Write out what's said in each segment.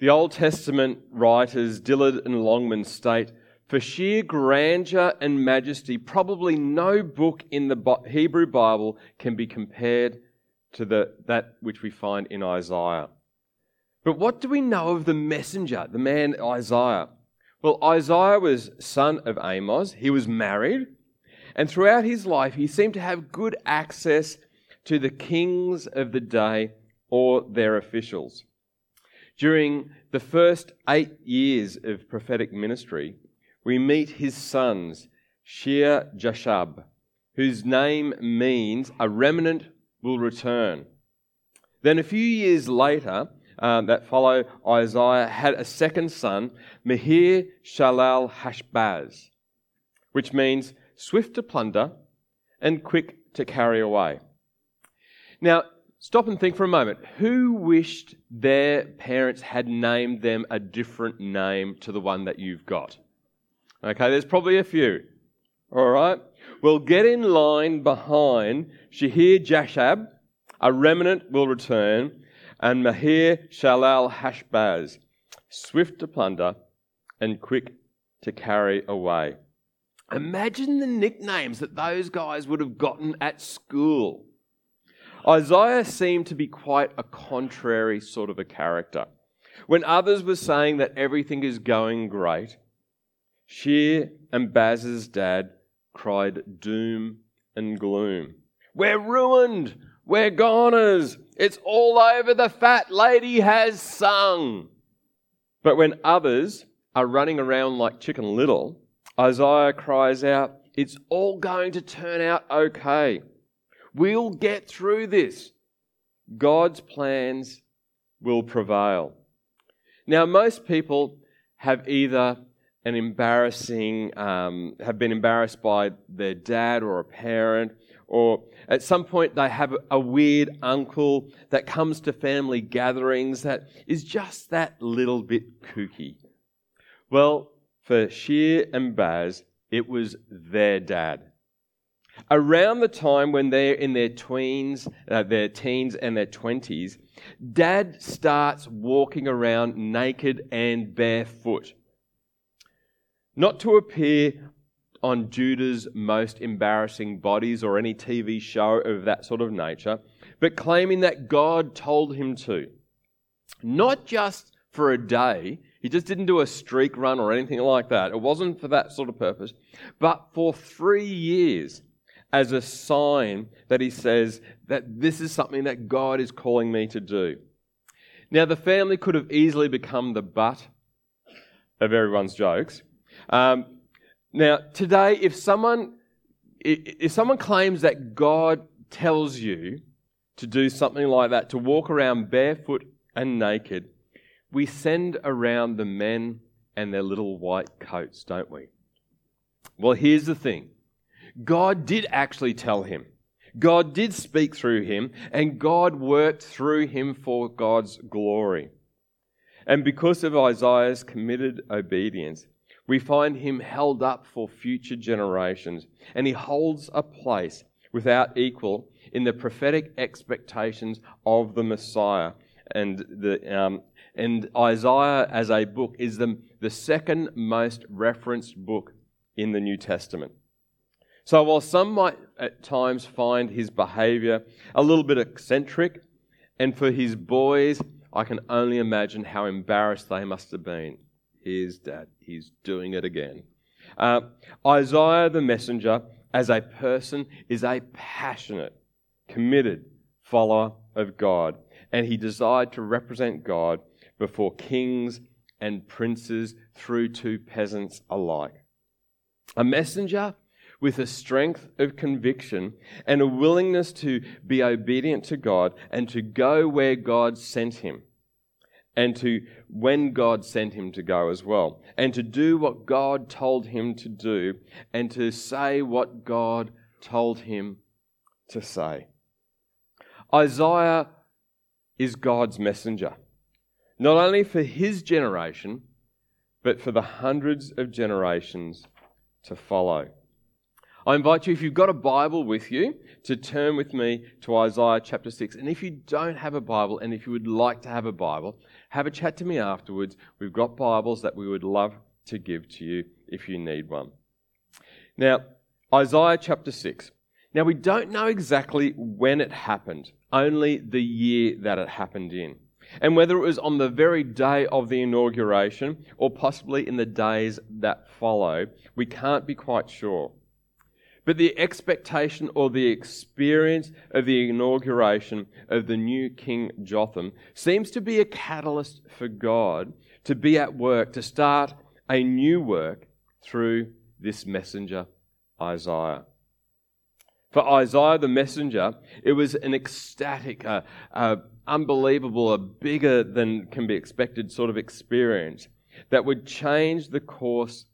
The Old Testament writers Dillard and Longman state for sheer grandeur and majesty, probably no book in the Hebrew Bible can be compared to the, that which we find in Isaiah. But what do we know of the messenger, the man Isaiah? Well, Isaiah was son of Amos. He was married. And throughout his life, he seemed to have good access to the kings of the day or their officials. During the first eight years of prophetic ministry, we meet his sons, Shear Jashub, whose name means a remnant will return. Then a few years later, um, that follow Isaiah had a second son, Mahir Shalal Hashbaz, which means swift to plunder and quick to carry away. Now, stop and think for a moment. Who wished their parents had named them a different name to the one that you've got? Okay, there's probably a few. All right? Well, get in line behind Shahir Jashub, a remnant will return, and Mahir Shalal Hashbaz, swift to plunder and quick to carry away. Imagine the nicknames that those guys would have gotten at school. Isaiah seemed to be quite a contrary sort of a character. When others were saying that everything is going great, Shear and Baz's dad cried doom and gloom. We're ruined! We're goners! It's all over! The fat lady has sung! But when others are running around like Chicken Little, Isaiah cries out, It's all going to turn out okay. We'll get through this. God's plans will prevail. Now, most people have either an embarrassing, um, have been embarrassed by their dad or a parent, or at some point they have a weird uncle that comes to family gatherings that is just that little bit kooky. Well, for Shear and Baz, it was their dad. Around the time when they're in their tweens, uh, their teens and their twenties, dad starts walking around naked and barefoot not to appear on Judah's most embarrassing bodies or any TV show of that sort of nature, but claiming that God told him to. Not just for a day, he just didn't do a streak run or anything like that. It wasn't for that sort of purpose, but for three years as a sign that he says that this is something that God is calling me to do. Now, the family could have easily become the butt of everyone's jokes um, now, today, if someone if someone claims that God tells you to do something like that, to walk around barefoot and naked, we send around the men and their little white coats, don't we? Well, here's the thing God did actually tell him. God did speak through him, and God worked through him for God's glory. And because of Isaiah's committed obedience, we find him held up for future generations, and he holds a place without equal in the prophetic expectations of the Messiah. And, the, um, and Isaiah, as a book, is the, the second most referenced book in the New Testament. So, while some might at times find his behavior a little bit eccentric, and for his boys, I can only imagine how embarrassed they must have been. Here's dad. He's doing it again. Uh, Isaiah the messenger, as a person, is a passionate, committed follower of God. And he desired to represent God before kings and princes through to peasants alike. A messenger with a strength of conviction and a willingness to be obedient to God and to go where God sent him and to when God sent him to go as well, and to do what God told him to do, and to say what God told him to say. Isaiah is God's messenger, not only for his generation, but for the hundreds of generations to follow. I invite you, if you've got a Bible with you, to turn with me to Isaiah chapter 6. And if you don't have a Bible and if you would like to have a Bible, have a chat to me afterwards. We've got Bibles that we would love to give to you if you need one. Now, Isaiah chapter 6. Now, we don't know exactly when it happened, only the year that it happened in. And whether it was on the very day of the inauguration or possibly in the days that follow, we can't be quite sure. But the expectation or the experience of the inauguration of the new King Jotham seems to be a catalyst for God to be at work, to start a new work through this messenger, Isaiah. For Isaiah the messenger, it was an ecstatic, uh, uh, unbelievable, a bigger than can be expected sort of experience that would change the course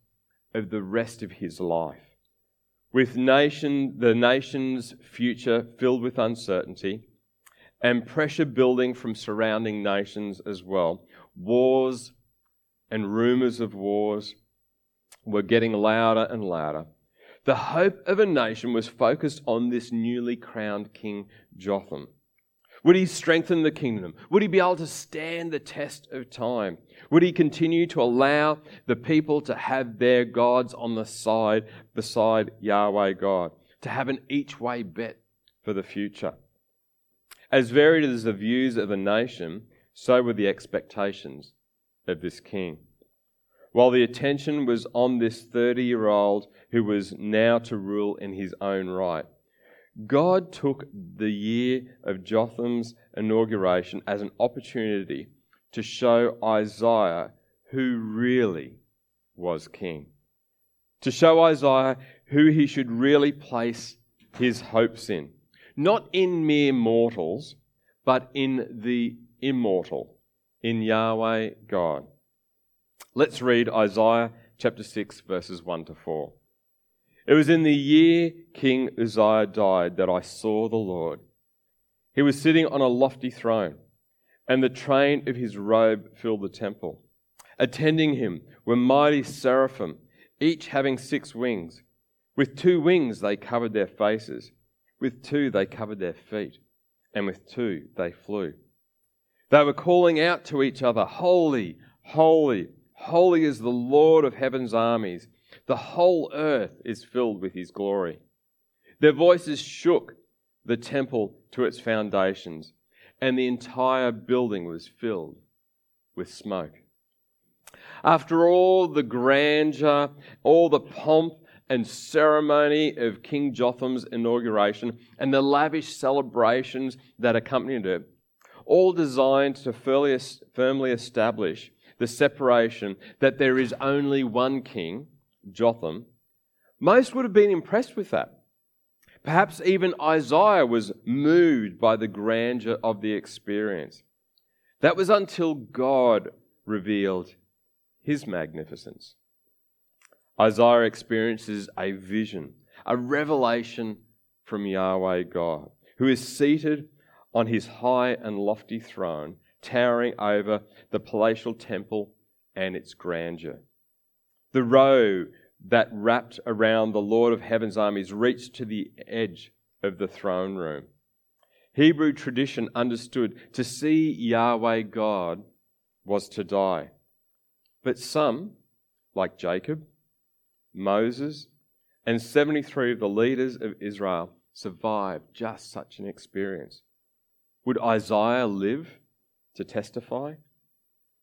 of the rest of his life with nation, the nation's future filled with uncertainty and pressure building from surrounding nations as well. Wars and rumors of wars were getting louder and louder. The hope of a nation was focused on this newly crowned King Jotham. Would he strengthen the kingdom? Would he be able to stand the test of time? Would he continue to allow the people to have their gods on the side beside Yahweh God, to have an each way bet for the future? As varied as the views of a nation, so were the expectations of this king. While the attention was on this 30 year old who was now to rule in his own right, God took the year of Jotham's inauguration as an opportunity to show Isaiah who really was king. To show Isaiah who he should really place his hopes in. Not in mere mortals, but in the immortal, in Yahweh God. Let's read Isaiah chapter 6, verses 1 to 4. It was in the year King Uzziah died that I saw the Lord. He was sitting on a lofty throne, and the train of his robe filled the temple. Attending him were mighty seraphim, each having six wings. With two wings they covered their faces, with two they covered their feet, and with two they flew. They were calling out to each other, Holy, holy, holy is the Lord of heaven's armies. The whole earth is filled with his glory. Their voices shook the temple to its foundations, and the entire building was filled with smoke. After all the grandeur, all the pomp and ceremony of King Jotham's inauguration, and the lavish celebrations that accompanied it, all designed to firmly establish the separation that there is only one king Jotham, most would have been impressed with that. Perhaps even Isaiah was moved by the grandeur of the experience. That was until God revealed his magnificence. Isaiah experiences a vision, a revelation from Yahweh God, who is seated on his high and lofty throne, towering over the palatial temple and its grandeur. The row that wrapped around the Lord of Heaven's armies reached to the edge of the throne room. Hebrew tradition understood to see Yahweh God was to die. But some, like Jacob, Moses, and 73 of the leaders of Israel, survived just such an experience. Would Isaiah live to testify?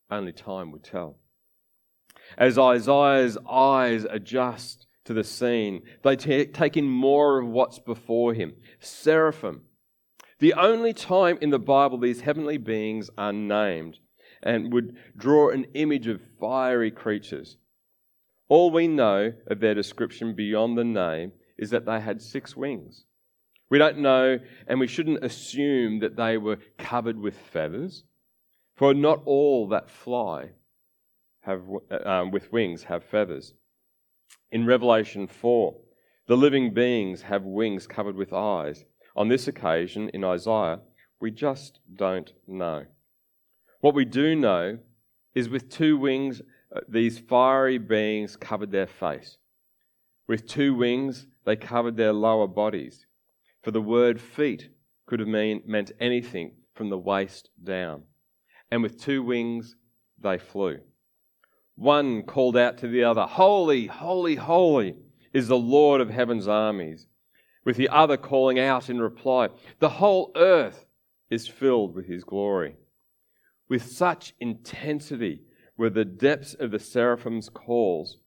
Only time would tell. As Isaiah's eyes adjust to the scene, they t- take in more of what's before him. Seraphim. The only time in the Bible these heavenly beings are named and would draw an image of fiery creatures. All we know of their description beyond the name is that they had six wings. We don't know, and we shouldn't assume that they were covered with feathers, for not all that fly have, um, with wings have feathers. In Revelation 4, the living beings have wings covered with eyes. On this occasion, in Isaiah, we just don't know. What we do know is with two wings, uh, these fiery beings covered their face. With two wings, they covered their lower bodies. For the word feet could have mean, meant anything from the waist down. And with two wings, they flew. One called out to the other, Holy, holy, holy is the Lord of heaven's armies. With the other calling out in reply, The whole earth is filled with his glory. With such intensity were the depths of the seraphim's calls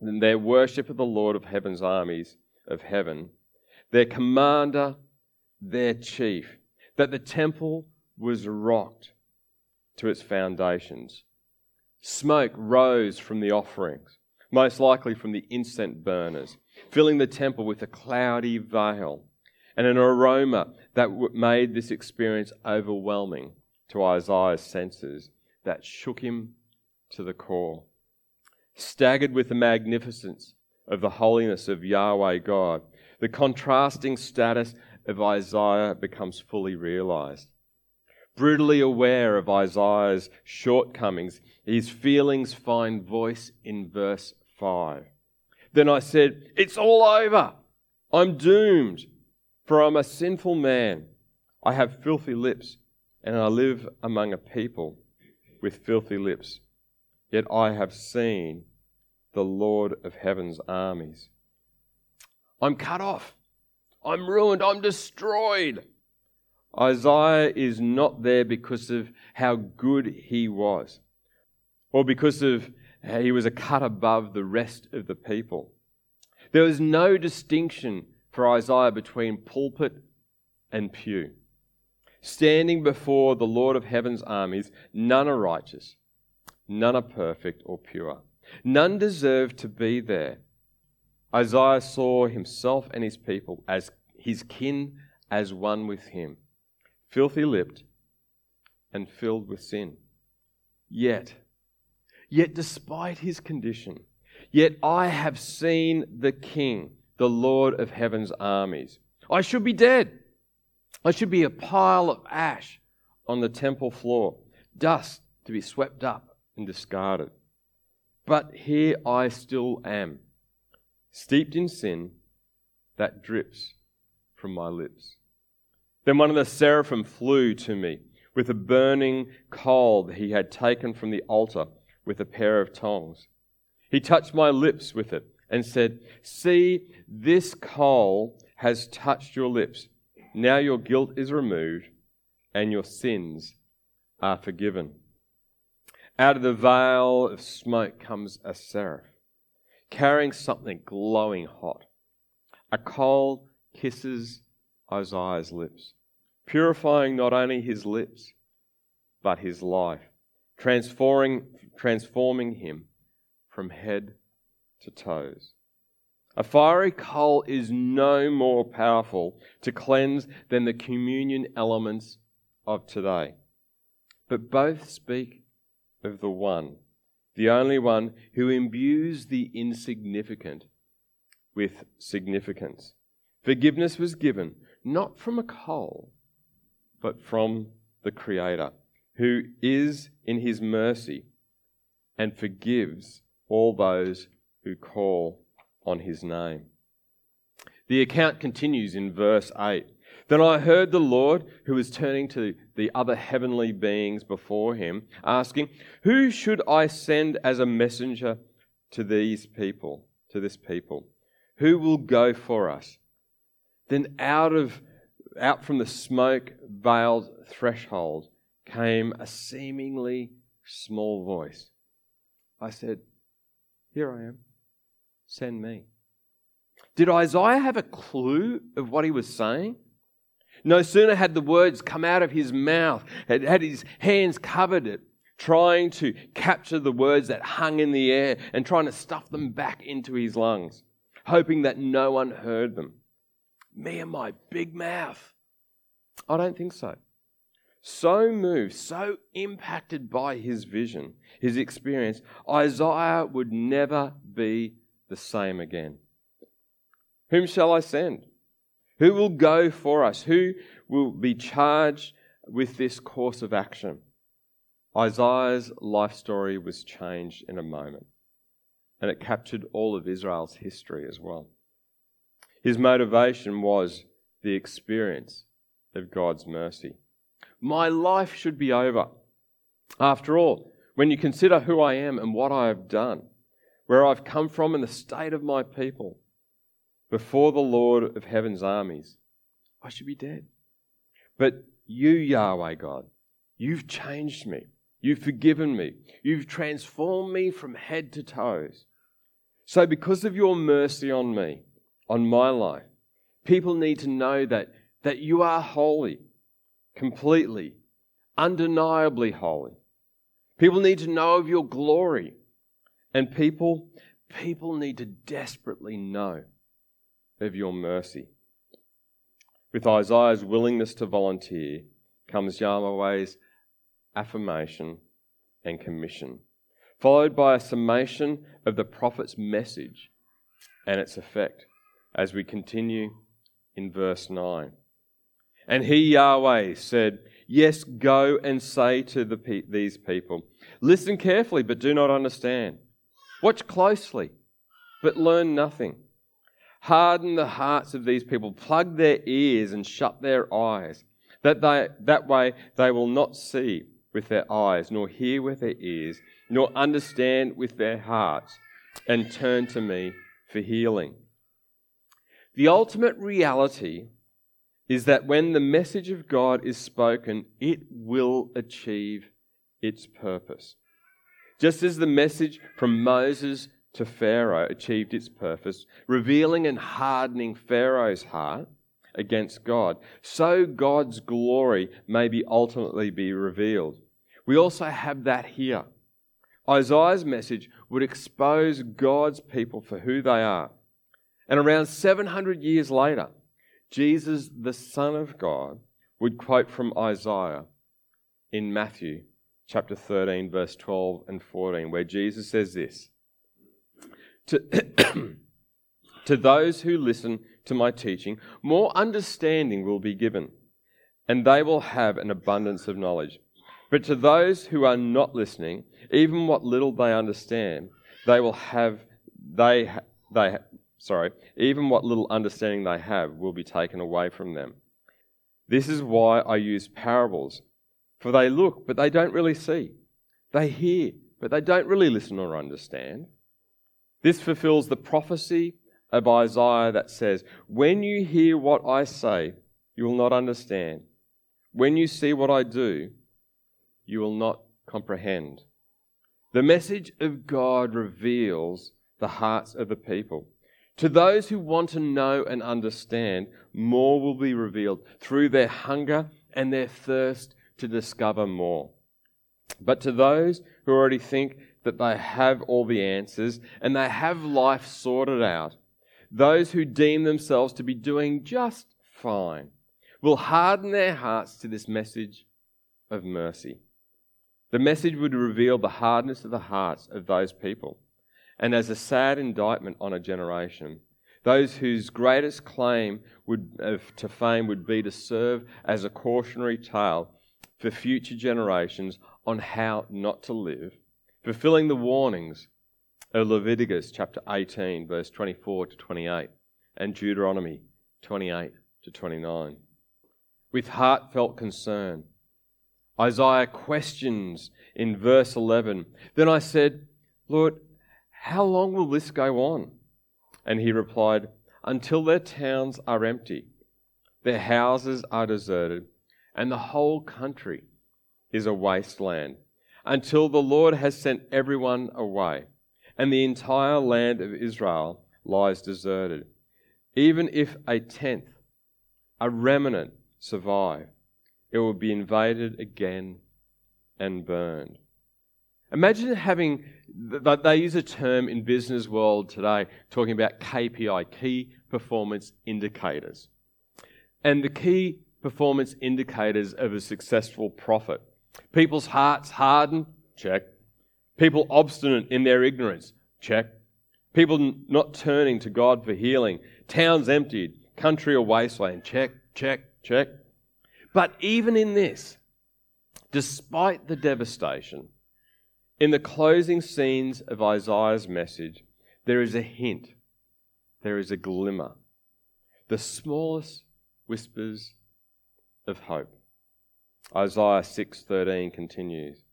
and their worship of the Lord of heaven's armies of heaven, their commander, their chief, that the temple was rocked to its foundations. Smoke rose from the offerings, most likely from the incense burners, filling the temple with a cloudy veil and an aroma that made this experience overwhelming to Isaiah's senses that shook him to the core. Staggered with the magnificence of the holiness of Yahweh God, the contrasting status of Isaiah becomes fully realized. Brutally aware of Isaiah's shortcomings, his feelings find voice in verse 5. Then I said, It's all over. I'm doomed, for I'm a sinful man. I have filthy lips, and I live among a people with filthy lips. Yet I have seen the Lord of heaven's armies. I'm cut off. I'm ruined. I'm destroyed. Isaiah is not there because of how good he was or because of he was a cut above the rest of the people. There was no distinction for Isaiah between pulpit and pew. Standing before the Lord of heaven's armies, none are righteous, none are perfect or pure. None deserve to be there. Isaiah saw himself and his people as his kin as one with him, filthy lipped and filled with sin. Yet, yet despite his condition, yet I have seen the King, the Lord of heaven's armies. I should be dead. I should be a pile of ash on the temple floor, dust to be swept up and discarded. But here I still am, steeped in sin that drips from my lips. Then one of the seraphim flew to me with a burning coal that he had taken from the altar with a pair of tongs. He touched my lips with it and said, See, this coal has touched your lips. Now your guilt is removed and your sins are forgiven. Out of the veil of smoke comes a seraph, carrying something glowing hot. A coal kisses Isaiah's lips, purifying not only his lips, but his life, transforming, transforming him from head to toes. A fiery coal is no more powerful to cleanse than the communion elements of today. But both speak of the one, the only one who imbues the insignificant with significance. Forgiveness was given not from a coal, but from the Creator, who is in his mercy and forgives all those who call on his name. The account continues in verse 8. Then I heard the Lord, who was turning to the other heavenly beings before him, asking, Who should I send as a messenger to these people, to this people? Who will go for us? Then out of out from the smoke veiled threshold came a seemingly small voice. I said, Here I am. Send me. Did Isaiah have a clue of what he was saying? No sooner had the words come out of his mouth, had, had his hands covered it, trying to capture the words that hung in the air and trying to stuff them back into his lungs, hoping that no one heard them. Me and my big mouth. I don't think so. So moved, so impacted by his vision, his experience, Isaiah would never be the same again. Whom shall I send? Who will go for us? Who will be charged with this course of action? Isaiah's life story was changed in a moment, and it captured all of Israel's history as well. His motivation was the experience of God's mercy. My life should be over. After all, when you consider who I am and what I have done, where I've come from and the state of my people, before the Lord of heaven's armies, I should be dead. But you, Yahweh God, you've changed me. You've forgiven me. You've transformed me from head to toes. So, because of your mercy on me, on my life, people need to know that, that you are holy, completely, undeniably holy. People need to know of your glory. And people, people need to desperately know of your mercy. With Isaiah's willingness to volunteer comes Yahweh's affirmation and commission, followed by a summation of the prophet's message and its effect as we continue in verse 9. And he, Yahweh, said, Yes, go and say to the pe- these people, Listen carefully, but do not understand. Watch closely, but learn nothing. Harden the hearts of these people, plug their ears and shut their eyes, that, they, that way they will not see with their eyes, nor hear with their ears, nor understand with their hearts, and turn to me for healing. The ultimate reality is that when the message of God is spoken, it will achieve its purpose. Just as the message from Moses to Pharaoh achieved its purpose, revealing and hardening Pharaoh's heart against God, so God's glory may be ultimately be revealed. We also have that here. Isaiah's message would expose God's people for who they are. And around 700 years later, Jesus, the Son of God, would quote from Isaiah in Matthew chapter 13, verse 12 and 14, where Jesus says this To, to those who listen to my teaching, more understanding will be given, and they will have an abundance of knowledge. But to those who are not listening, even what little they understand, they will have, they, they, sorry, even what little understanding they have will be taken away from them. This is why I use parables, for they look, but they don't really see. They hear, but they don't really listen or understand. This fulfills the prophecy of Isaiah that says, When you hear what I say, you will not understand. When you see what I do, you will not comprehend. The message of God reveals the hearts of the people. To those who want to know and understand, more will be revealed through their hunger and their thirst to discover more. But to those who already think that they have all the answers and they have life sorted out, those who deem themselves to be doing just fine will harden their hearts to this message of mercy. The message would reveal the hardness of the hearts of those people and as a sad indictment on a generation. Those whose greatest claim would, to fame would be to serve as a cautionary tale for future generations on how not to live, fulfilling the warnings of Leviticus chapter 18, verse 24 to 28, and Deuteronomy 28 to 29. With heartfelt concern, Isaiah questions in verse 11. Then I said, Lord, how long will this go on? And he replied, Until their towns are empty, their houses are deserted, and the whole country is a wasteland, until the Lord has sent everyone away, and the entire land of Israel lies deserted. Even if a tenth, a remnant, survive, it will be invaded again and burned. Imagine having, they use a term in business world today talking about KPI, key performance indicators. And the key performance indicators of a successful prophet. People's hearts hardened, check. People obstinate in their ignorance, check. People not turning to God for healing. Towns emptied, country a wasteland, check, check, check. But even in this, despite the devastation, in the closing scenes of Isaiah's message, there is a hint, there is a glimmer the smallest whispers of hope. Isaiah 6:13 continues.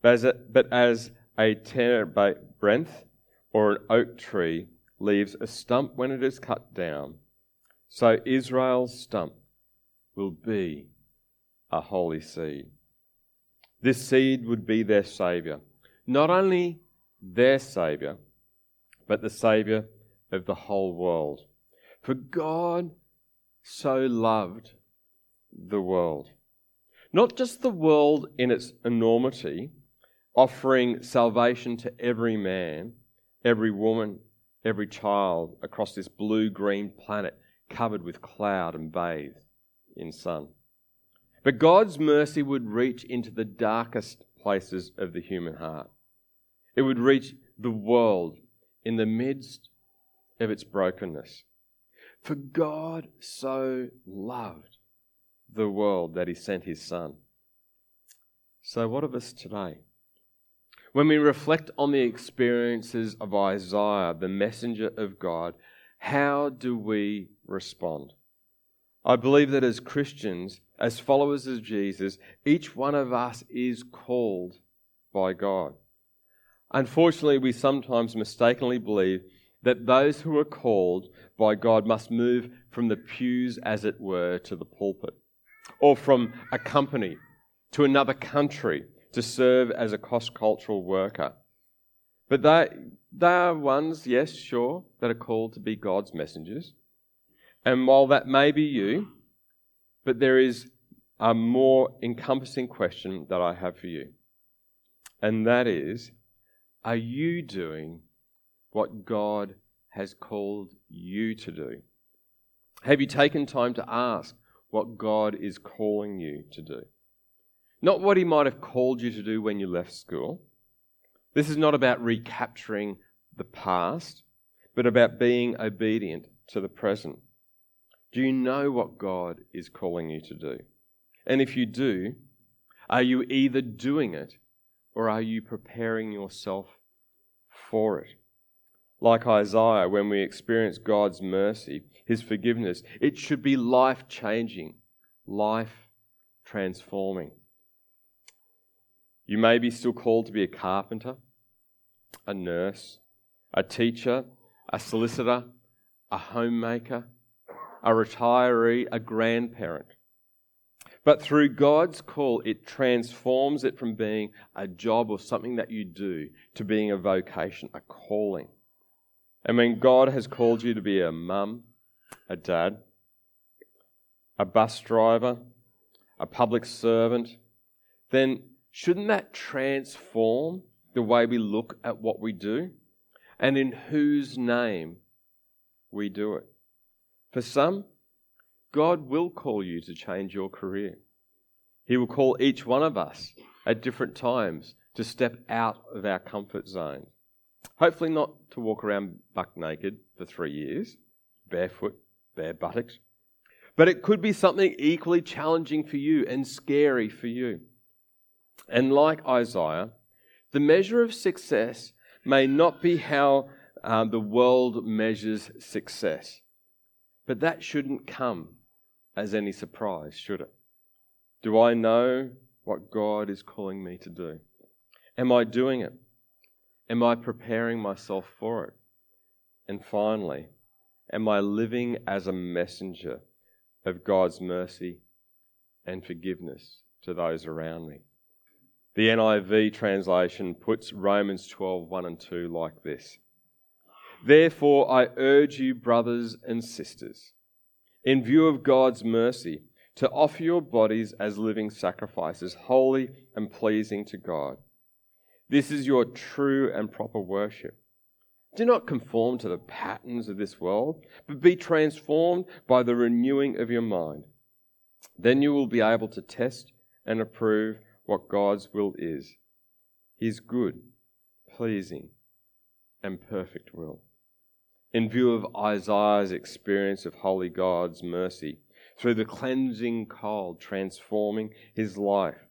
But as, a, but as a terebinth or an oak tree leaves a stump when it is cut down, so Israel's stump will be a holy seed. This seed would be their Saviour. Not only their Saviour, but the Saviour of the whole world. For God so loved the world. Not just the world in its enormity, offering salvation to every man, every woman, every child across this blue green planet covered with cloud and bathed in sun. But God's mercy would reach into the darkest places of the human heart. It would reach the world in the midst of its brokenness. For God so loved the world that he sent his Son. So, what of us today? When we reflect on the experiences of Isaiah, the messenger of God, how do we respond? I believe that as Christians, as followers of Jesus, each one of us is called by God. Unfortunately, we sometimes mistakenly believe that those who are called by God must move from the pews, as it were, to the pulpit, or from a company to another country to serve as a cross cultural worker. But they, they are ones, yes, sure, that are called to be God's messengers. And while that may be you, but there is a more encompassing question that I have for you. And that is Are you doing what God has called you to do? Have you taken time to ask what God is calling you to do? Not what He might have called you to do when you left school. This is not about recapturing the past, but about being obedient to the present. Do you know what God is calling you to do? And if you do, are you either doing it or are you preparing yourself for it? Like Isaiah, when we experience God's mercy, His forgiveness, it should be life changing, life transforming. You may be still called to be a carpenter, a nurse, a teacher, a solicitor, a homemaker, a retiree, a grandparent. But through God's call, it transforms it from being a job or something that you do to being a vocation, a calling. And when God has called you to be a mum, a dad, a bus driver, a public servant, then shouldn't that transform the way we look at what we do and in whose name we do it? For some, God will call you to change your career. He will call each one of us at different times to step out of our comfort zone. Hopefully, not to walk around buck naked for three years, barefoot, bare buttocks. But it could be something equally challenging for you and scary for you. And like Isaiah, the measure of success may not be how uh, the world measures success. But that shouldn't come as any surprise, should it? Do I know what God is calling me to do? Am I doing it? Am I preparing myself for it? And finally, am I living as a messenger of God's mercy and forgiveness to those around me? The NIV translation puts Romans 12 1 and 2 like this Therefore, I urge you, brothers and sisters, in view of God's mercy, to offer your bodies as living sacrifices, holy and pleasing to God. This is your true and proper worship. Do not conform to the patterns of this world, but be transformed by the renewing of your mind. Then you will be able to test and approve what God's will is His good, pleasing, and perfect will in view of Isaiah's experience of holy God's mercy through the cleansing cold transforming his life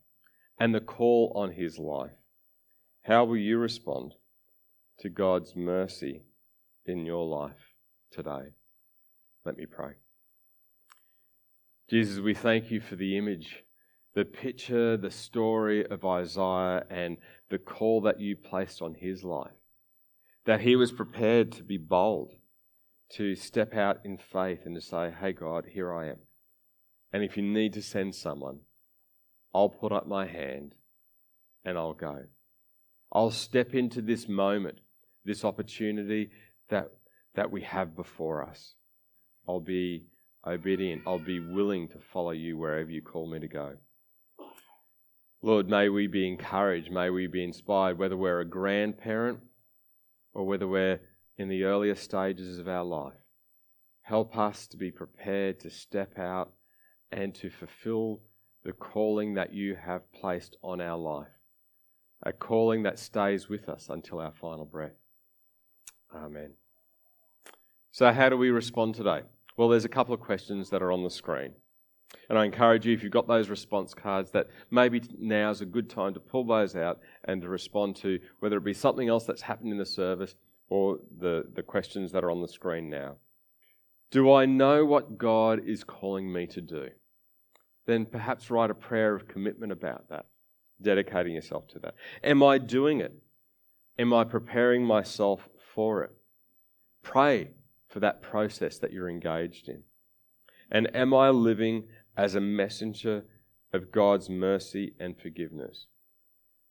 and the call on his life. How will you respond to God's mercy in your life today? Let me pray. Jesus, we thank you for the image, the picture, the story of Isaiah, and the call that you placed on his life. That he was prepared to be bold, to step out in faith and to say, Hey, God, here I am. And if you need to send someone, I'll put up my hand and I'll go. I'll step into this moment, this opportunity that, that we have before us. I'll be obedient. I'll be willing to follow you wherever you call me to go. Lord, may we be encouraged. May we be inspired, whether we're a grandparent or whether we're in the earlier stages of our life. Help us to be prepared to step out and to fulfill the calling that you have placed on our life, a calling that stays with us until our final breath. Amen. So, how do we respond today? Well, there's a couple of questions that are on the screen. And I encourage you, if you've got those response cards, that maybe now is a good time to pull those out and to respond to whether it be something else that's happened in the service or the, the questions that are on the screen now. Do I know what God is calling me to do? Then perhaps write a prayer of commitment about that, dedicating yourself to that. Am I doing it? Am I preparing myself for it? Pray for that process that you're engaged in. And am I living as a messenger of God's mercy and forgiveness?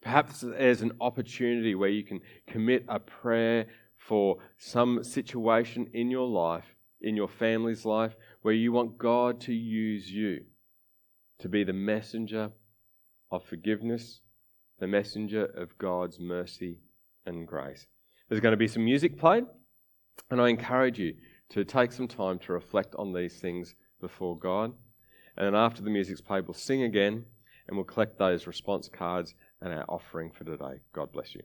Perhaps there's an opportunity where you can commit a prayer for some situation in your life, in your family's life, where you want God to use you to be the messenger of forgiveness, the messenger of God's mercy and grace. There's going to be some music played, and I encourage you to take some time to reflect on these things before God. And then after the music's played, we'll sing again and we'll collect those response cards and our offering for today. God bless you.